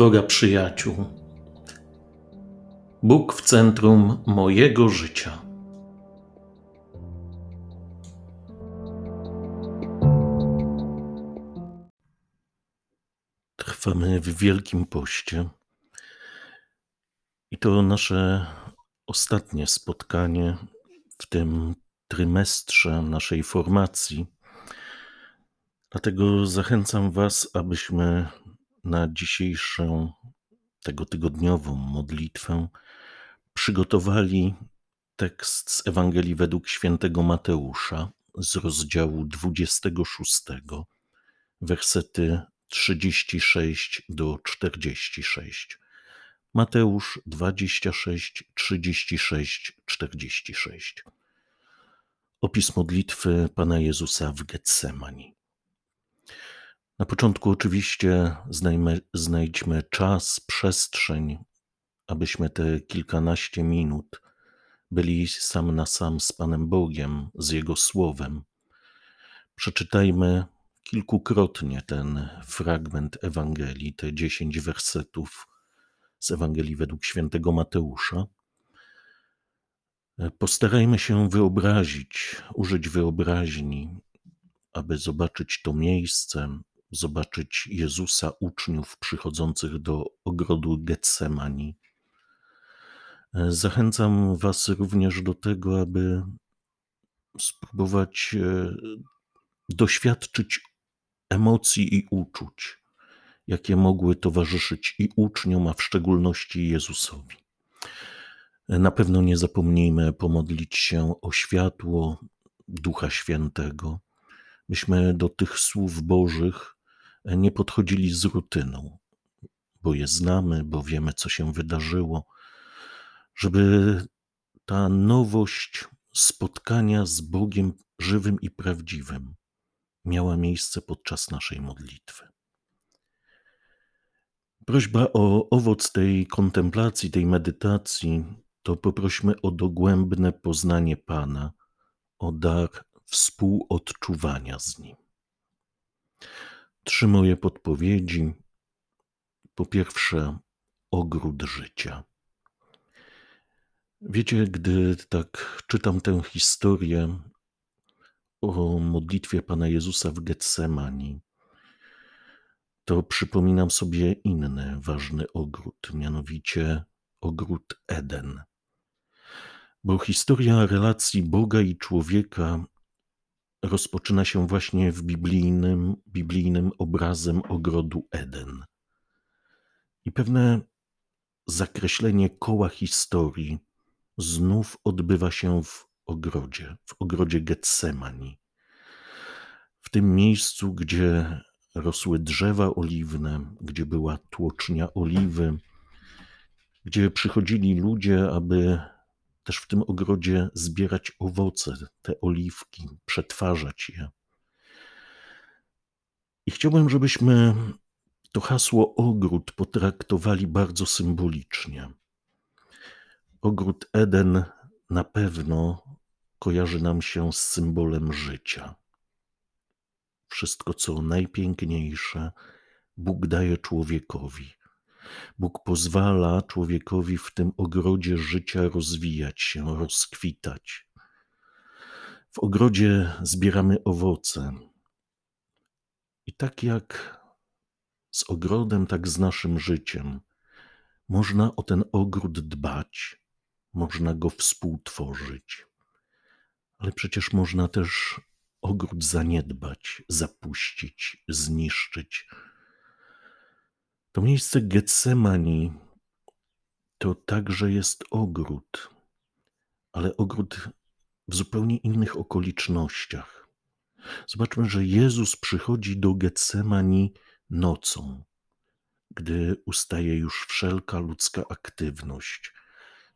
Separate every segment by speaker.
Speaker 1: droga przyjaciół. Bóg w centrum mojego życia. Trwamy w Wielkim Poście. I to nasze ostatnie spotkanie w tym trymestrze naszej formacji. Dlatego zachęcam Was, abyśmy na dzisiejszą, tego tygodniową modlitwę przygotowali tekst z Ewangelii według świętego Mateusza z rozdziału 26, wersety 36 do 46. Mateusz 26, 36, 46. Opis modlitwy Pana Jezusa w Getsemani. Na początku oczywiście znajmy, znajdźmy czas, przestrzeń, abyśmy te kilkanaście minut byli sam na sam z Panem Bogiem, z Jego Słowem. Przeczytajmy kilkukrotnie ten fragment Ewangelii, te dziesięć wersetów z Ewangelii według świętego Mateusza. Postarajmy się wyobrazić, użyć wyobraźni, aby zobaczyć to miejsce, zobaczyć Jezusa, uczniów przychodzących do ogrodu Getsemani. Zachęcam Was również do tego, aby spróbować e, doświadczyć emocji i uczuć, jakie mogły towarzyszyć i uczniom, a w szczególności Jezusowi. Na pewno nie zapomnijmy pomodlić się o światło Ducha Świętego, byśmy do tych słów Bożych nie podchodzili z rutyną, bo je znamy, bo wiemy, co się wydarzyło, żeby ta nowość spotkania z Bogiem żywym i prawdziwym miała miejsce podczas naszej modlitwy. Prośba o owoc tej kontemplacji, tej medytacji, to poprośmy o dogłębne poznanie Pana, o dar współodczuwania z Nim. Trzy moje podpowiedzi. Po pierwsze, ogród życia. Wiecie, gdy tak czytam tę historię o modlitwie Pana Jezusa w Getsemani, to przypominam sobie inny ważny ogród, mianowicie ogród Eden. Bo historia relacji Boga i człowieka rozpoczyna się właśnie w biblijnym, biblijnym obrazem ogrodu Eden. I pewne zakreślenie koła historii znów odbywa się w ogrodzie, w ogrodzie Getsemani. W tym miejscu, gdzie rosły drzewa oliwne, gdzie była tłocznia oliwy, gdzie przychodzili ludzie, aby też w tym ogrodzie zbierać owoce, te oliwki, przetwarzać je. I chciałbym, żebyśmy to hasło ogród potraktowali bardzo symbolicznie. Ogród Eden na pewno kojarzy nam się z symbolem życia. Wszystko, co najpiękniejsze, Bóg daje człowiekowi. Bóg pozwala człowiekowi w tym ogrodzie życia rozwijać się, rozkwitać. W ogrodzie zbieramy owoce. I tak jak z ogrodem, tak z naszym życiem, można o ten ogród dbać, można go współtworzyć, ale przecież można też ogród zaniedbać, zapuścić, zniszczyć to miejsce Getsemani to także jest ogród, ale ogród w zupełnie innych okolicznościach. Zobaczmy, że Jezus przychodzi do Getsemani nocą, gdy ustaje już wszelka ludzka aktywność,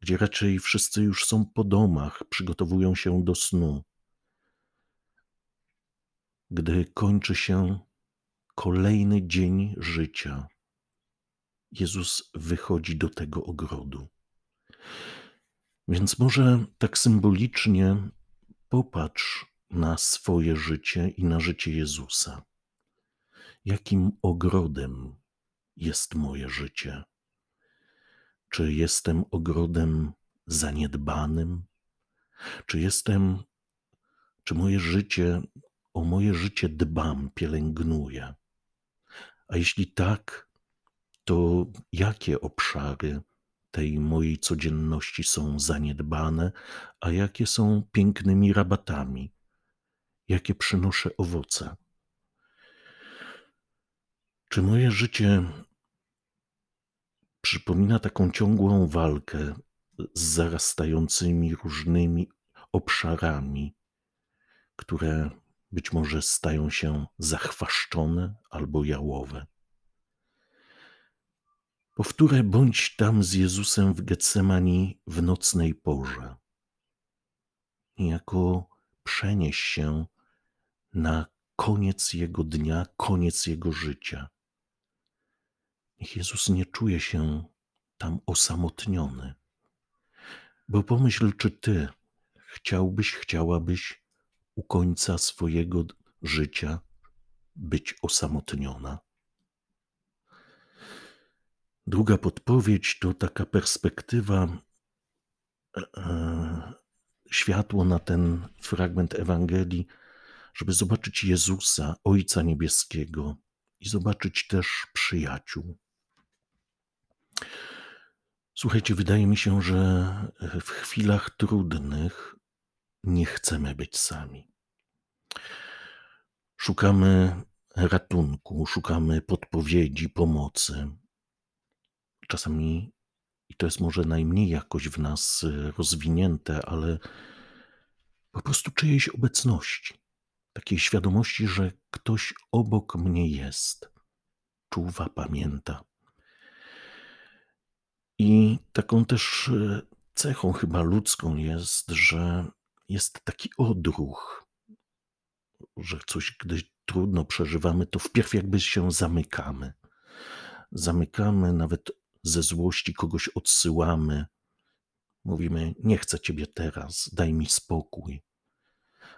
Speaker 1: gdzie raczej wszyscy już są po domach, przygotowują się do snu. Gdy kończy się kolejny dzień życia, Jezus wychodzi do tego ogrodu. Więc może tak symbolicznie popatrz na swoje życie i na życie Jezusa. Jakim ogrodem jest moje życie? Czy jestem ogrodem zaniedbanym? Czy jestem, czy moje życie, o moje życie dbam, pielęgnuję? A jeśli tak, to jakie obszary tej mojej codzienności są zaniedbane, a jakie są pięknymi rabatami, jakie przynoszę owoce? Czy moje życie przypomina taką ciągłą walkę z zarastającymi różnymi obszarami, które być może stają się zachwaszczone albo jałowe? Powtórę, bądź tam z Jezusem w Getsemani w nocnej porze. Niejako przenieś się na koniec jego dnia, koniec jego życia. Niech Jezus nie czuje się tam osamotniony. Bo pomyśl, czy ty chciałbyś, chciałabyś u końca swojego życia być osamotniona. Druga podpowiedź to taka perspektywa, e, e, światło na ten fragment Ewangelii, żeby zobaczyć Jezusa, Ojca Niebieskiego i zobaczyć też przyjaciół. Słuchajcie, wydaje mi się, że w chwilach trudnych nie chcemy być sami. Szukamy ratunku, szukamy podpowiedzi, pomocy. Czasami, i to jest może najmniej jakoś w nas rozwinięte, ale po prostu czyjejś obecności, takiej świadomości, że ktoś obok mnie jest, czuwa, pamięta. I taką też e, cechą chyba ludzką jest, że jest taki odruch, że coś, gdy trudno przeżywamy, to wpierw jakby się zamykamy. Zamykamy, nawet ze złości kogoś odsyłamy. Mówimy: Nie chcę ciebie teraz, daj mi spokój.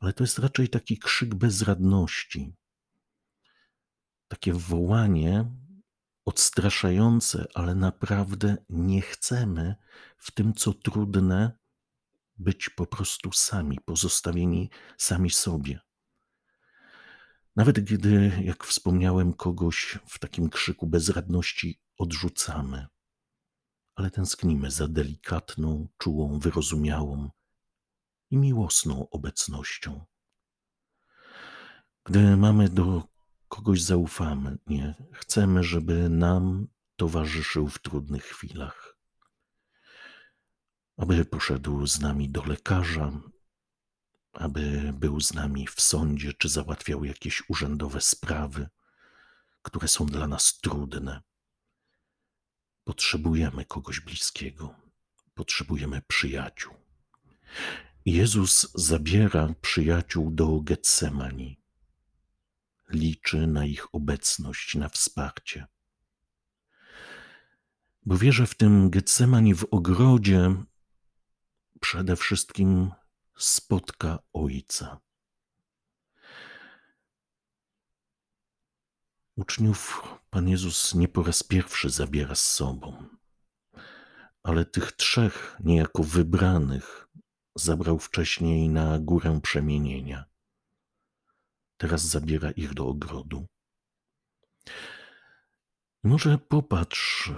Speaker 1: Ale to jest raczej taki krzyk bezradności, takie wołanie odstraszające, ale naprawdę nie chcemy w tym, co trudne, być po prostu sami, pozostawieni sami sobie. Nawet gdy, jak wspomniałem, kogoś w takim krzyku bezradności odrzucamy, ale tęsknimy za delikatną, czułą, wyrozumiałą i miłosną obecnością. Gdy mamy do kogoś zaufamy, nie chcemy, żeby nam towarzyszył w trudnych chwilach, aby poszedł z nami do lekarza, aby był z nami w sądzie, czy załatwiał jakieś urzędowe sprawy, które są dla nas trudne. Potrzebujemy kogoś bliskiego, potrzebujemy przyjaciół. Jezus zabiera przyjaciół do Getsemani liczy na ich obecność, na wsparcie. Bo wierzę w tym Getsemani w ogrodzie przede wszystkim spotka Ojca. Uczniów Pan Jezus nie po raz pierwszy zabiera z sobą, ale tych trzech niejako wybranych zabrał wcześniej na górę przemienienia. Teraz zabiera ich do ogrodu. Może popatrz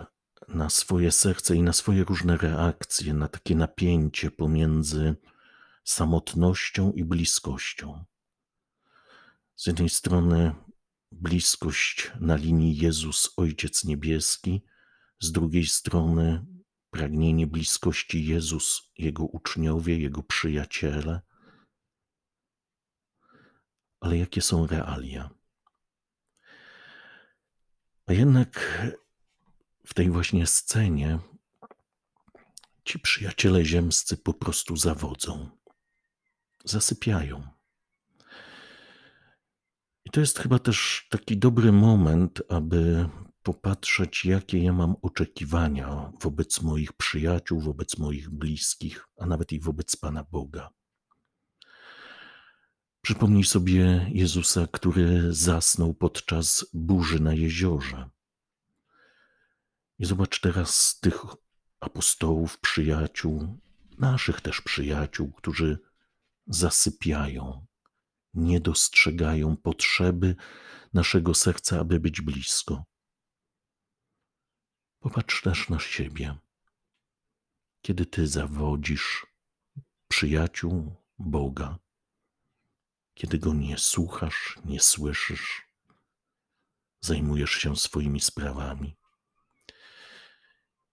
Speaker 1: na swoje serce i na swoje różne reakcje, na takie napięcie pomiędzy samotnością i bliskością. Z jednej strony bliskość na linii Jezus Ojciec Niebieski, z drugiej strony pragnienie bliskości Jezus, Jego uczniowie, Jego przyjaciele – ale jakie są realia. A jednak w tej właśnie scenie ci przyjaciele ziemscy po prostu zawodzą, zasypiają. I to jest chyba też taki dobry moment, aby popatrzeć, jakie ja mam oczekiwania wobec moich przyjaciół, wobec moich bliskich, a nawet i wobec Pana Boga. Przypomnij sobie Jezusa, który zasnął podczas burzy na jeziorze. I zobacz teraz tych apostołów, przyjaciół, naszych też przyjaciół, którzy zasypiają, nie dostrzegają potrzeby naszego serca, aby być blisko. Popatrz też na siebie. Kiedy ty zawodzisz przyjaciół Boga, kiedy go nie słuchasz, nie słyszysz, zajmujesz się swoimi sprawami.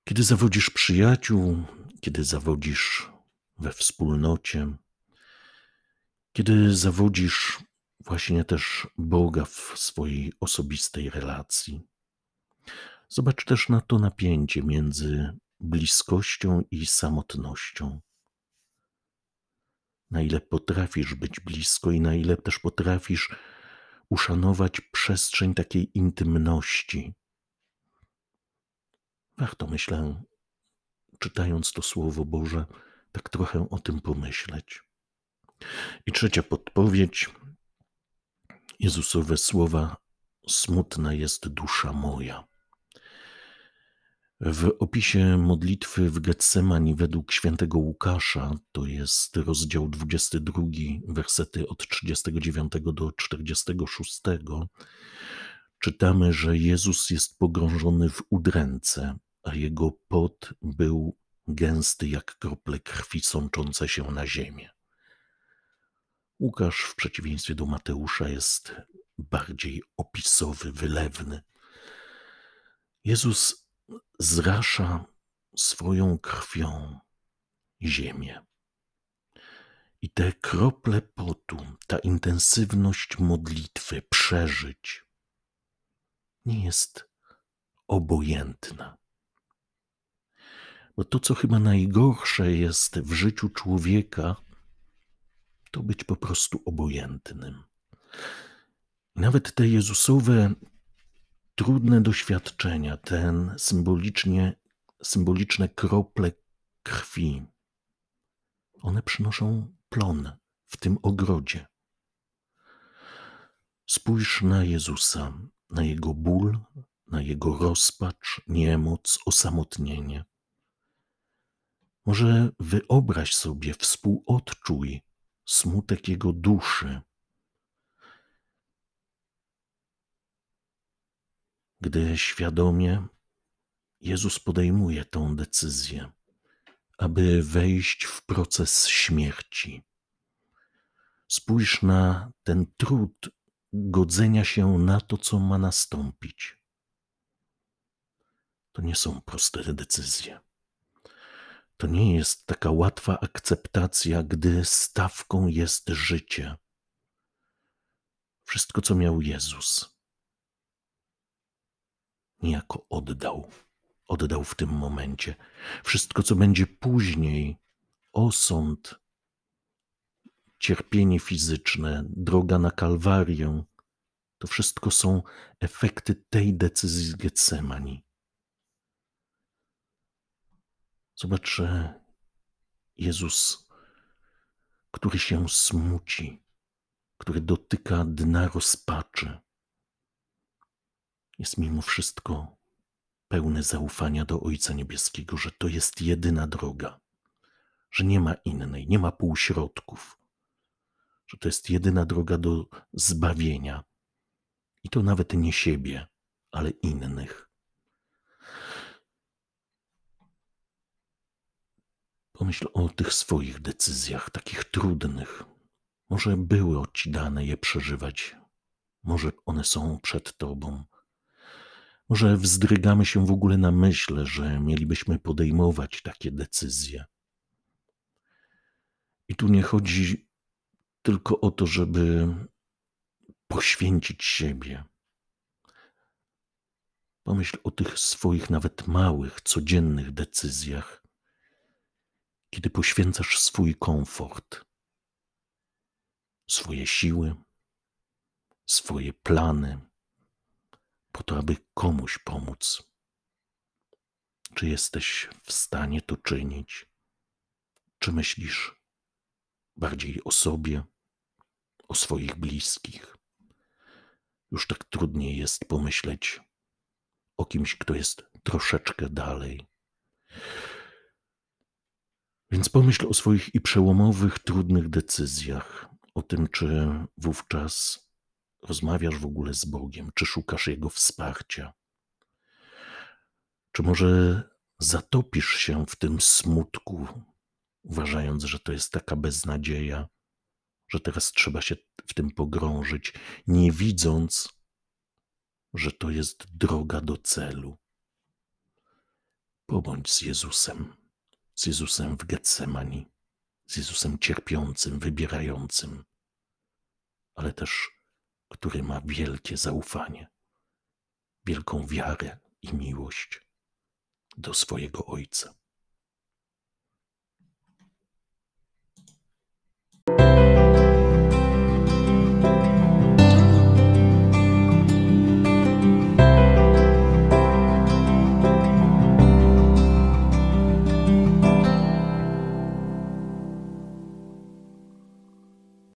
Speaker 1: Kiedy zawodzisz przyjaciół, kiedy zawodzisz we wspólnocie, kiedy zawodzisz właśnie też Boga w swojej osobistej relacji. Zobacz też na to napięcie między bliskością i samotnością. Na ile potrafisz być blisko i na ile też potrafisz uszanować przestrzeń takiej intymności. Warto, myślę, czytając to Słowo Boże, tak trochę o tym pomyśleć. I trzecia podpowiedź. Jezusowe słowa: Smutna jest dusza moja. W opisie modlitwy w Getsemani według świętego Łukasza, to jest rozdział 22, wersety od 39 do 46, czytamy, że Jezus jest pogrążony w udręce, a jego pot był gęsty jak krople krwi sączące się na ziemię. Łukasz w przeciwieństwie do Mateusza jest bardziej opisowy, wylewny. Jezus zrasza swoją krwią ziemię. I te krople potu, ta intensywność modlitwy, przeżyć, nie jest obojętna. Bo to, co chyba najgorsze jest w życiu człowieka, to być po prostu obojętnym. Nawet te Jezusowe trudne doświadczenia, ten symbolicznie, symboliczne krople krwi, one przynoszą plon w tym ogrodzie. Spójrz na Jezusa, na jego ból, na jego rozpacz, niemoc, osamotnienie. Może wyobraź sobie, współodczuj smutek jego duszy. Gdy świadomie Jezus podejmuje tę decyzję, aby wejść w proces śmierci. Spójrz na ten trud godzenia się na to, co ma nastąpić. To nie są proste decyzje. To nie jest taka łatwa akceptacja, gdy stawką jest życie. Wszystko, co miał Jezus, niejako oddał. Oddał w tym momencie. Wszystko, co będzie później, osąd, cierpienie fizyczne, droga na Kalwarię, to wszystko są efekty tej decyzji z. Zobacz, że Jezus, który się smuci, który dotyka dna rozpaczy, jest mimo wszystko pełny zaufania do Ojca Niebieskiego, że to jest jedyna droga, że nie ma innej, nie ma półśrodków, że to jest jedyna droga do zbawienia i to nawet nie siebie, ale innych. Pomyśl o tych swoich decyzjach, takich trudnych. Może było ci dane je przeżywać, może one są przed tobą. Może wzdrygamy się w ogóle na myśl, że mielibyśmy podejmować takie decyzje. I tu nie chodzi tylko o to, żeby poświęcić siebie. Pomyśl o tych swoich nawet małych, codziennych decyzjach kiedy poświęcasz swój komfort, swoje siły, swoje plany, po to, aby komuś pomóc. Czy jesteś w stanie to czynić? Czy myślisz bardziej o sobie, o swoich bliskich? Już tak trudniej jest pomyśleć o kimś, kto jest troszeczkę dalej. Więc pomyśl o swoich i przełomowych, trudnych decyzjach, o tym, czy wówczas rozmawiasz w ogóle z Bogiem, czy szukasz Jego wsparcia, czy może zatopisz się w tym smutku, uważając, że to jest taka beznadzieja, że teraz trzeba się w tym pogrążyć, nie widząc, że to jest droga do celu. Pobądź z Jezusem, z Jezusem w Getsemani, z Jezusem cierpiącym, wybierającym, ale też który ma wielkie zaufanie, wielką wiarę i miłość do swojego Ojca.